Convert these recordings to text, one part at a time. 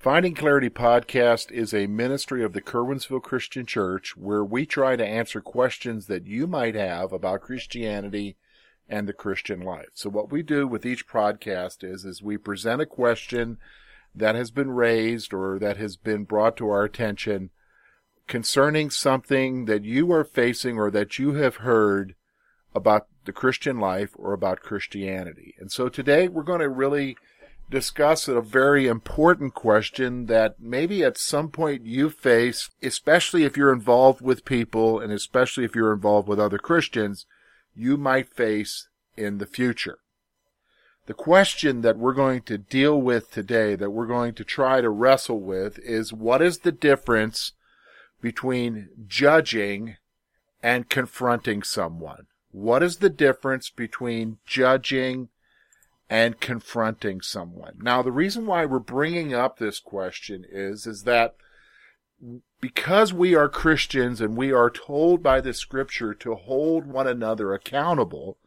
Finding Clarity podcast is a ministry of the Curwensville Christian Church where we try to answer questions that you might have about Christianity and the Christian life. So what we do with each podcast is, is we present a question that has been raised or that has been brought to our attention concerning something that you are facing or that you have heard about the Christian life or about Christianity. And so today we're going to really discuss a very important question that maybe at some point you face, especially if you're involved with people and especially if you're involved with other Christians, you might face in the future. The question that we're going to deal with today, that we're going to try to wrestle with is what is the difference between judging and confronting someone? What is the difference between judging and confronting someone. Now, the reason why we're bringing up this question is, is that because we are Christians and we are told by the scripture to hold one another accountable,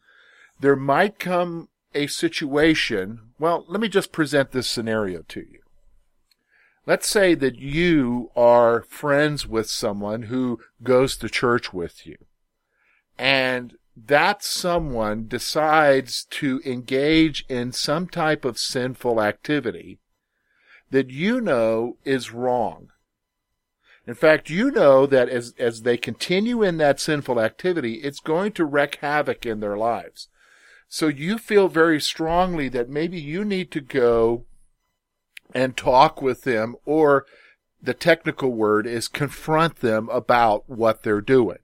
there might come a situation. Well, let me just present this scenario to you. Let's say that you are friends with someone who goes to church with you. And that someone decides to engage in some type of sinful activity that you know is wrong. In fact, you know that as, as they continue in that sinful activity, it's going to wreak havoc in their lives. So you feel very strongly that maybe you need to go and talk with them, or the technical word is confront them about what they're doing.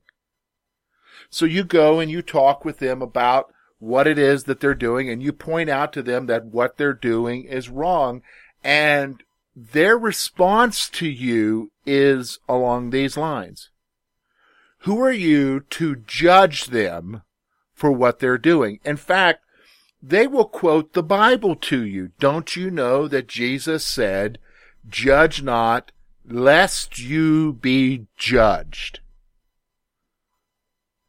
So you go and you talk with them about what it is that they're doing and you point out to them that what they're doing is wrong and their response to you is along these lines. Who are you to judge them for what they're doing? In fact, they will quote the Bible to you. Don't you know that Jesus said, judge not lest you be judged?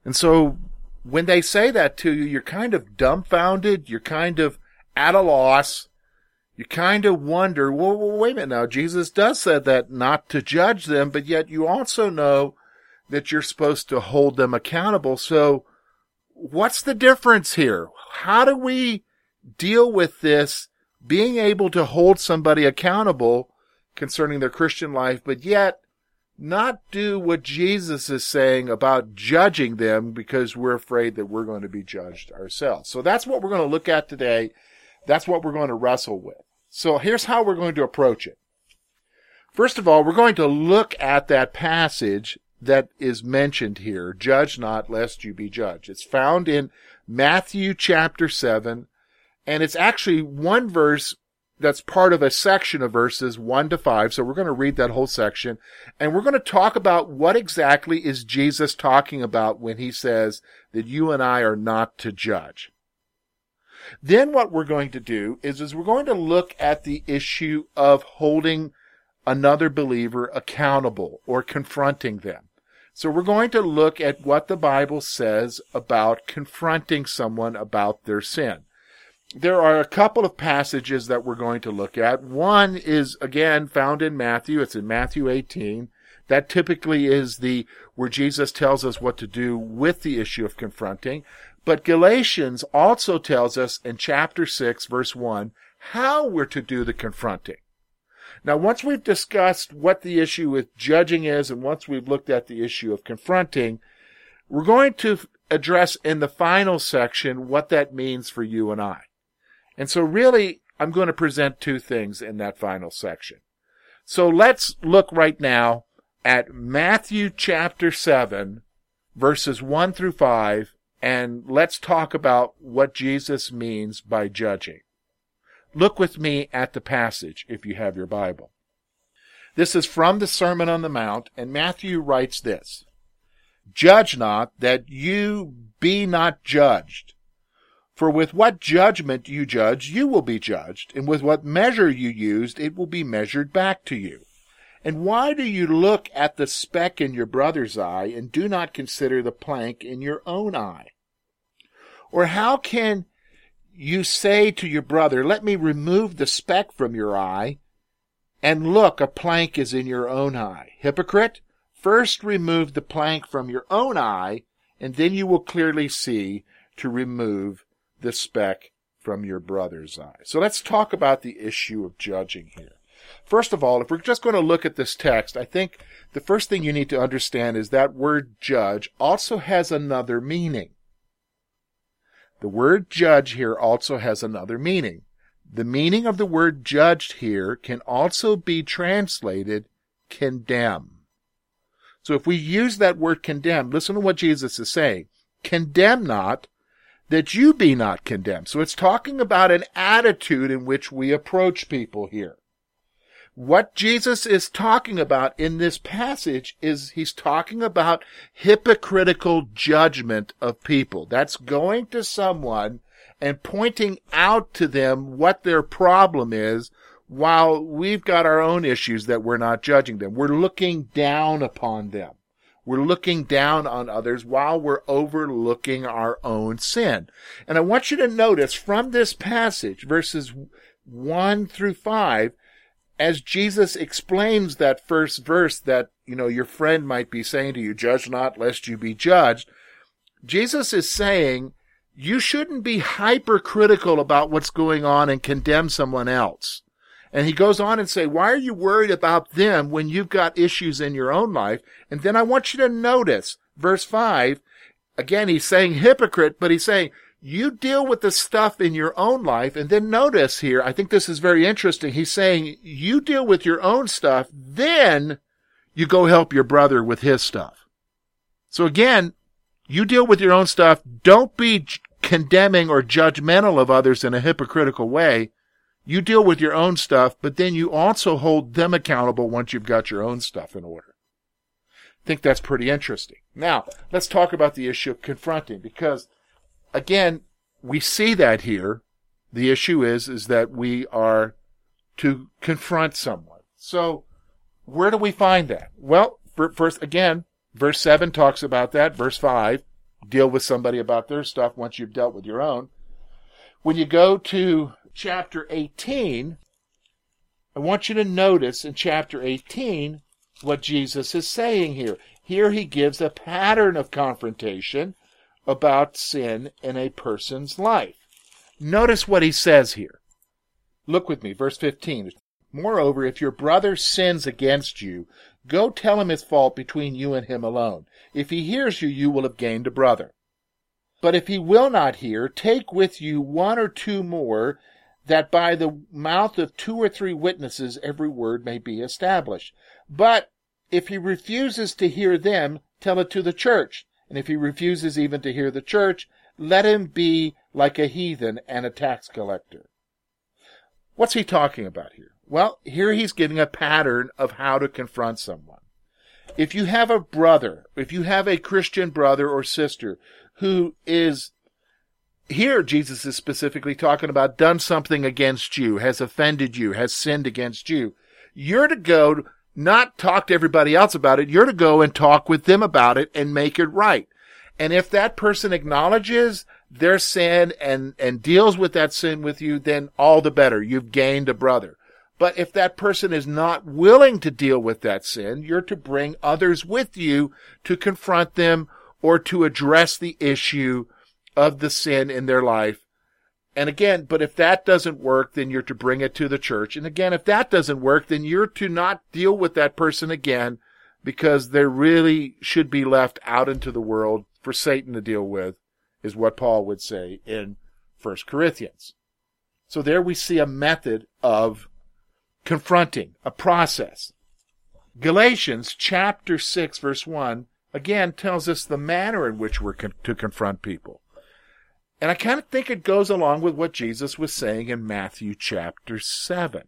And so when they say that to you, you're kind of dumbfounded. You're kind of at a loss. You kind of wonder, well, wait a minute now. Jesus does say that not to judge them, but yet you also know that you're supposed to hold them accountable. So what's the difference here? How do we deal with this being able to hold somebody accountable concerning their Christian life, but yet not do what Jesus is saying about judging them because we're afraid that we're going to be judged ourselves. So that's what we're going to look at today. That's what we're going to wrestle with. So here's how we're going to approach it. First of all, we're going to look at that passage that is mentioned here. Judge not lest you be judged. It's found in Matthew chapter 7 and it's actually one verse that's part of a section of verses 1 to 5. So we're going to read that whole section and we're going to talk about what exactly is Jesus talking about when he says that you and I are not to judge. Then what we're going to do is, is we're going to look at the issue of holding another believer accountable or confronting them. So we're going to look at what the Bible says about confronting someone about their sin there are a couple of passages that we're going to look at. One is again found in Matthew. It's in Matthew 18. That typically is the where Jesus tells us what to do with the issue of confronting. But Galatians also tells us in chapter 6 verse 1 how we're to do the confronting. Now, once we've discussed what the issue with judging is and once we've looked at the issue of confronting, we're going to address in the final section what that means for you and I. And so really, I'm going to present two things in that final section. So let's look right now at Matthew chapter 7, verses 1 through 5, and let's talk about what Jesus means by judging. Look with me at the passage if you have your Bible. This is from the Sermon on the Mount, and Matthew writes this Judge not that you be not judged. For with what judgment you judge, you will be judged, and with what measure you used, it will be measured back to you. And why do you look at the speck in your brother's eye and do not consider the plank in your own eye? Or how can you say to your brother, let me remove the speck from your eye, and look, a plank is in your own eye? Hypocrite, first remove the plank from your own eye, and then you will clearly see to remove the speck from your brother's eye. So let's talk about the issue of judging here. First of all, if we're just going to look at this text, I think the first thing you need to understand is that word judge also has another meaning. The word judge here also has another meaning. The meaning of the word judged here can also be translated condemn. So if we use that word condemn, listen to what Jesus is saying. Condemn not that you be not condemned. So it's talking about an attitude in which we approach people here. What Jesus is talking about in this passage is he's talking about hypocritical judgment of people. That's going to someone and pointing out to them what their problem is while we've got our own issues that we're not judging them. We're looking down upon them. We're looking down on others while we're overlooking our own sin. And I want you to notice from this passage, verses 1 through 5, as Jesus explains that first verse that, you know, your friend might be saying to you, judge not lest you be judged. Jesus is saying you shouldn't be hypercritical about what's going on and condemn someone else. And he goes on and say, why are you worried about them when you've got issues in your own life? And then I want you to notice verse five. Again, he's saying hypocrite, but he's saying you deal with the stuff in your own life. And then notice here, I think this is very interesting. He's saying you deal with your own stuff, then you go help your brother with his stuff. So again, you deal with your own stuff. Don't be condemning or judgmental of others in a hypocritical way. You deal with your own stuff, but then you also hold them accountable once you've got your own stuff in order. I think that's pretty interesting. Now, let's talk about the issue of confronting because again, we see that here. The issue is, is that we are to confront someone. So where do we find that? Well, first, again, verse 7 talks about that. Verse 5, deal with somebody about their stuff once you've dealt with your own. When you go to chapter 18, I want you to notice in chapter 18 what Jesus is saying here. Here he gives a pattern of confrontation about sin in a person's life. Notice what he says here. Look with me, verse 15. Moreover, if your brother sins against you, go tell him his fault between you and him alone. If he hears you, you will have gained a brother. But if he will not hear, take with you one or two more, that by the mouth of two or three witnesses every word may be established. But if he refuses to hear them, tell it to the church. And if he refuses even to hear the church, let him be like a heathen and a tax collector. What's he talking about here? Well, here he's giving a pattern of how to confront someone. If you have a brother, if you have a Christian brother or sister who is here Jesus is specifically talking about done something against you, has offended you, has sinned against you. You're to go not talk to everybody else about it. You're to go and talk with them about it and make it right. And if that person acknowledges their sin and, and deals with that sin with you, then all the better. You've gained a brother. But if that person is not willing to deal with that sin, you're to bring others with you to confront them or to address the issue of the sin in their life and again, but if that doesn't work, then you're to bring it to the church. And again, if that doesn't work, then you're to not deal with that person again because they really should be left out into the world for Satan to deal with, is what Paul would say in 1 Corinthians. So there we see a method of confronting, a process. Galatians chapter 6 verse 1 again tells us the manner in which we're con- to confront people. And I kind of think it goes along with what Jesus was saying in Matthew chapter 7.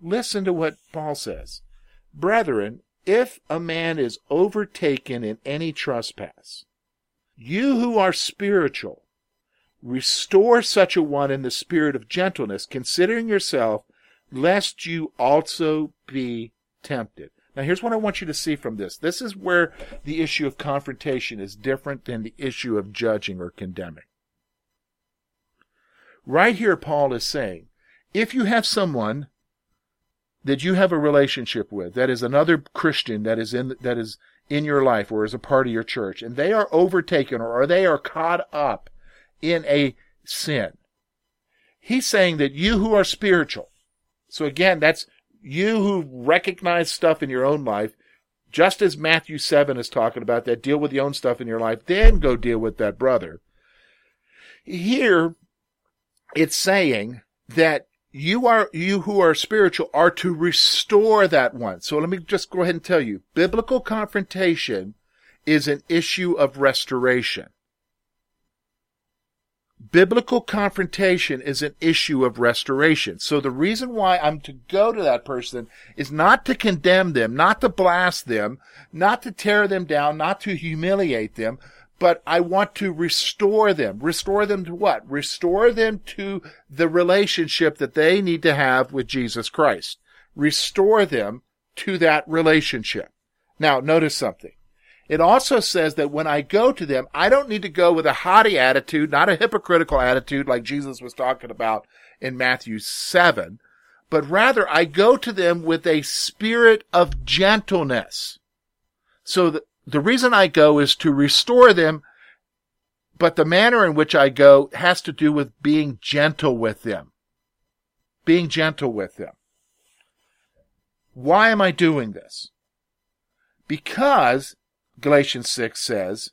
Listen to what Paul says. Brethren, if a man is overtaken in any trespass, you who are spiritual, restore such a one in the spirit of gentleness, considering yourself, lest you also be tempted. Now, here's what I want you to see from this. This is where the issue of confrontation is different than the issue of judging or condemning. Right here, Paul is saying, if you have someone that you have a relationship with, that is another Christian that is in, that is in your life or is a part of your church, and they are overtaken or they are caught up in a sin, he's saying that you who are spiritual, so again, that's you who recognize stuff in your own life, just as Matthew 7 is talking about that, deal with your own stuff in your life, then go deal with that brother. Here, it's saying that you are, you who are spiritual are to restore that one. So let me just go ahead and tell you, biblical confrontation is an issue of restoration. Biblical confrontation is an issue of restoration. So the reason why I'm to go to that person is not to condemn them, not to blast them, not to tear them down, not to humiliate them, but I want to restore them. Restore them to what? Restore them to the relationship that they need to have with Jesus Christ. Restore them to that relationship. Now, notice something. It also says that when I go to them, I don't need to go with a haughty attitude, not a hypocritical attitude like Jesus was talking about in Matthew 7, but rather I go to them with a spirit of gentleness. So the, the reason I go is to restore them, but the manner in which I go has to do with being gentle with them. Being gentle with them. Why am I doing this? Because Galatians 6 says,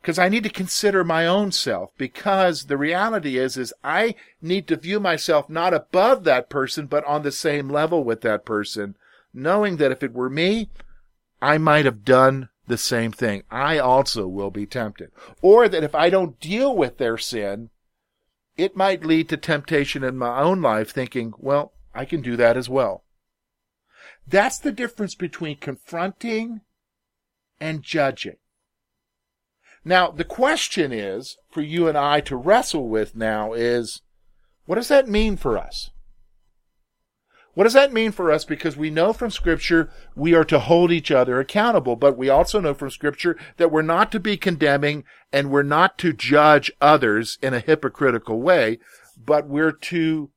because I need to consider my own self because the reality is is I need to view myself not above that person but on the same level with that person knowing that if it were me I might have done the same thing I also will be tempted or that if I don't deal with their sin it might lead to temptation in my own life thinking well I can do that as well that's the difference between confronting and judging. Now, the question is for you and I to wrestle with now is what does that mean for us? What does that mean for us? Because we know from Scripture we are to hold each other accountable, but we also know from Scripture that we're not to be condemning and we're not to judge others in a hypocritical way, but we're to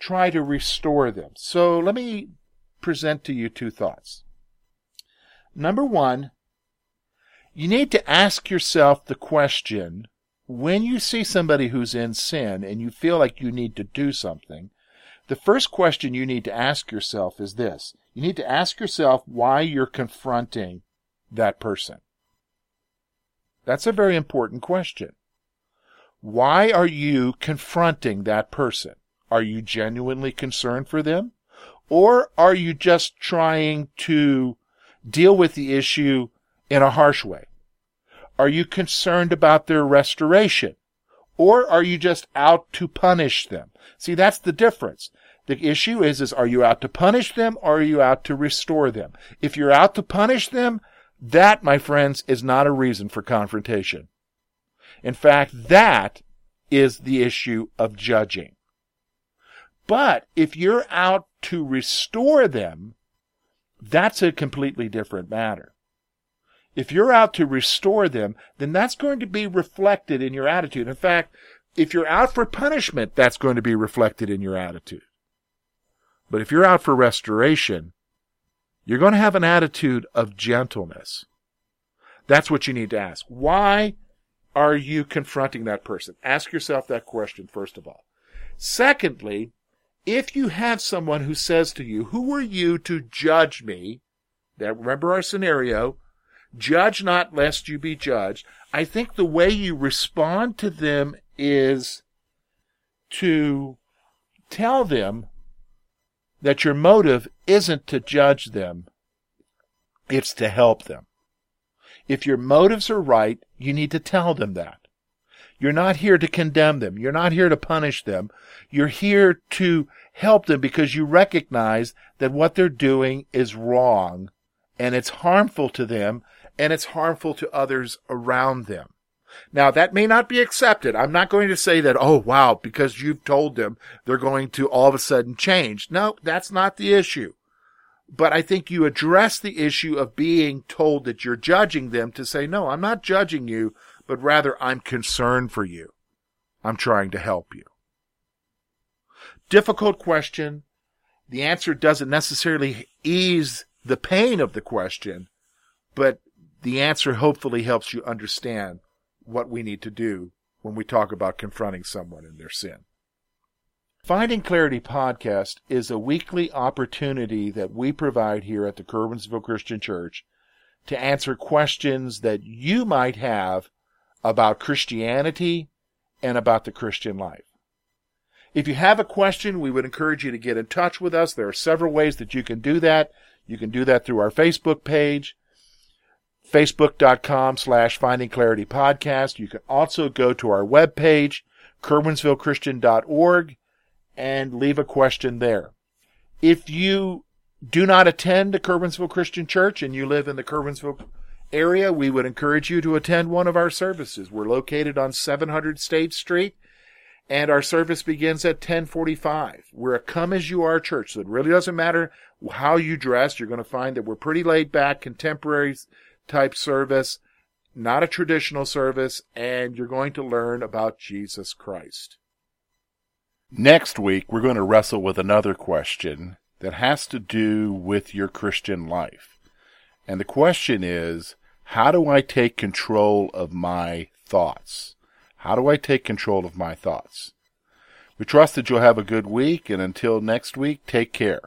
try to restore them. So let me present to you two thoughts. Number one, you need to ask yourself the question when you see somebody who's in sin and you feel like you need to do something, the first question you need to ask yourself is this. You need to ask yourself why you're confronting that person. That's a very important question. Why are you confronting that person? Are you genuinely concerned for them? Or are you just trying to deal with the issue in a harsh way? Are you concerned about their restoration? Or are you just out to punish them? See, that's the difference. The issue is, is are you out to punish them or are you out to restore them? If you're out to punish them, that, my friends, is not a reason for confrontation. In fact, that is the issue of judging. But if you're out to restore them, that's a completely different matter. If you're out to restore them, then that's going to be reflected in your attitude. In fact, if you're out for punishment, that's going to be reflected in your attitude. But if you're out for restoration, you're going to have an attitude of gentleness. That's what you need to ask. Why are you confronting that person? Ask yourself that question, first of all. Secondly, if you have someone who says to you, Who are you to judge me? That remember our scenario. Judge not lest you be judged. I think the way you respond to them is to tell them that your motive isn't to judge them, it's to help them. If your motives are right, you need to tell them that. You're not here to condemn them. You're not here to punish them. You're here to help them because you recognize that what they're doing is wrong and it's harmful to them and it's harmful to others around them. Now that may not be accepted. I'm not going to say that, oh wow, because you've told them they're going to all of a sudden change. No, that's not the issue. But I think you address the issue of being told that you're judging them to say, no, I'm not judging you, but rather I'm concerned for you. I'm trying to help you. Difficult question. The answer doesn't necessarily ease the pain of the question, but the answer hopefully helps you understand what we need to do when we talk about confronting someone in their sin. Finding Clarity podcast is a weekly opportunity that we provide here at the Curwensville Christian Church to answer questions that you might have about Christianity and about the Christian life. If you have a question, we would encourage you to get in touch with us. There are several ways that you can do that. You can do that through our Facebook page, facebook.com slash finding clarity podcast. You can also go to our webpage, curwensvillechristian.org, and leave a question there. If you do not attend the Curwensville Christian Church and you live in the Curwensville area, we would encourage you to attend one of our services. We're located on 700 State Street and our service begins at 1045. We're a come as you are church, so it really doesn't matter how you dress. You're going to find that we're pretty laid back, contemporary type service, not a traditional service, and you're going to learn about Jesus Christ. Next week, we're going to wrestle with another question that has to do with your Christian life. And the question is, how do I take control of my thoughts? How do I take control of my thoughts? We trust that you'll have a good week, and until next week, take care.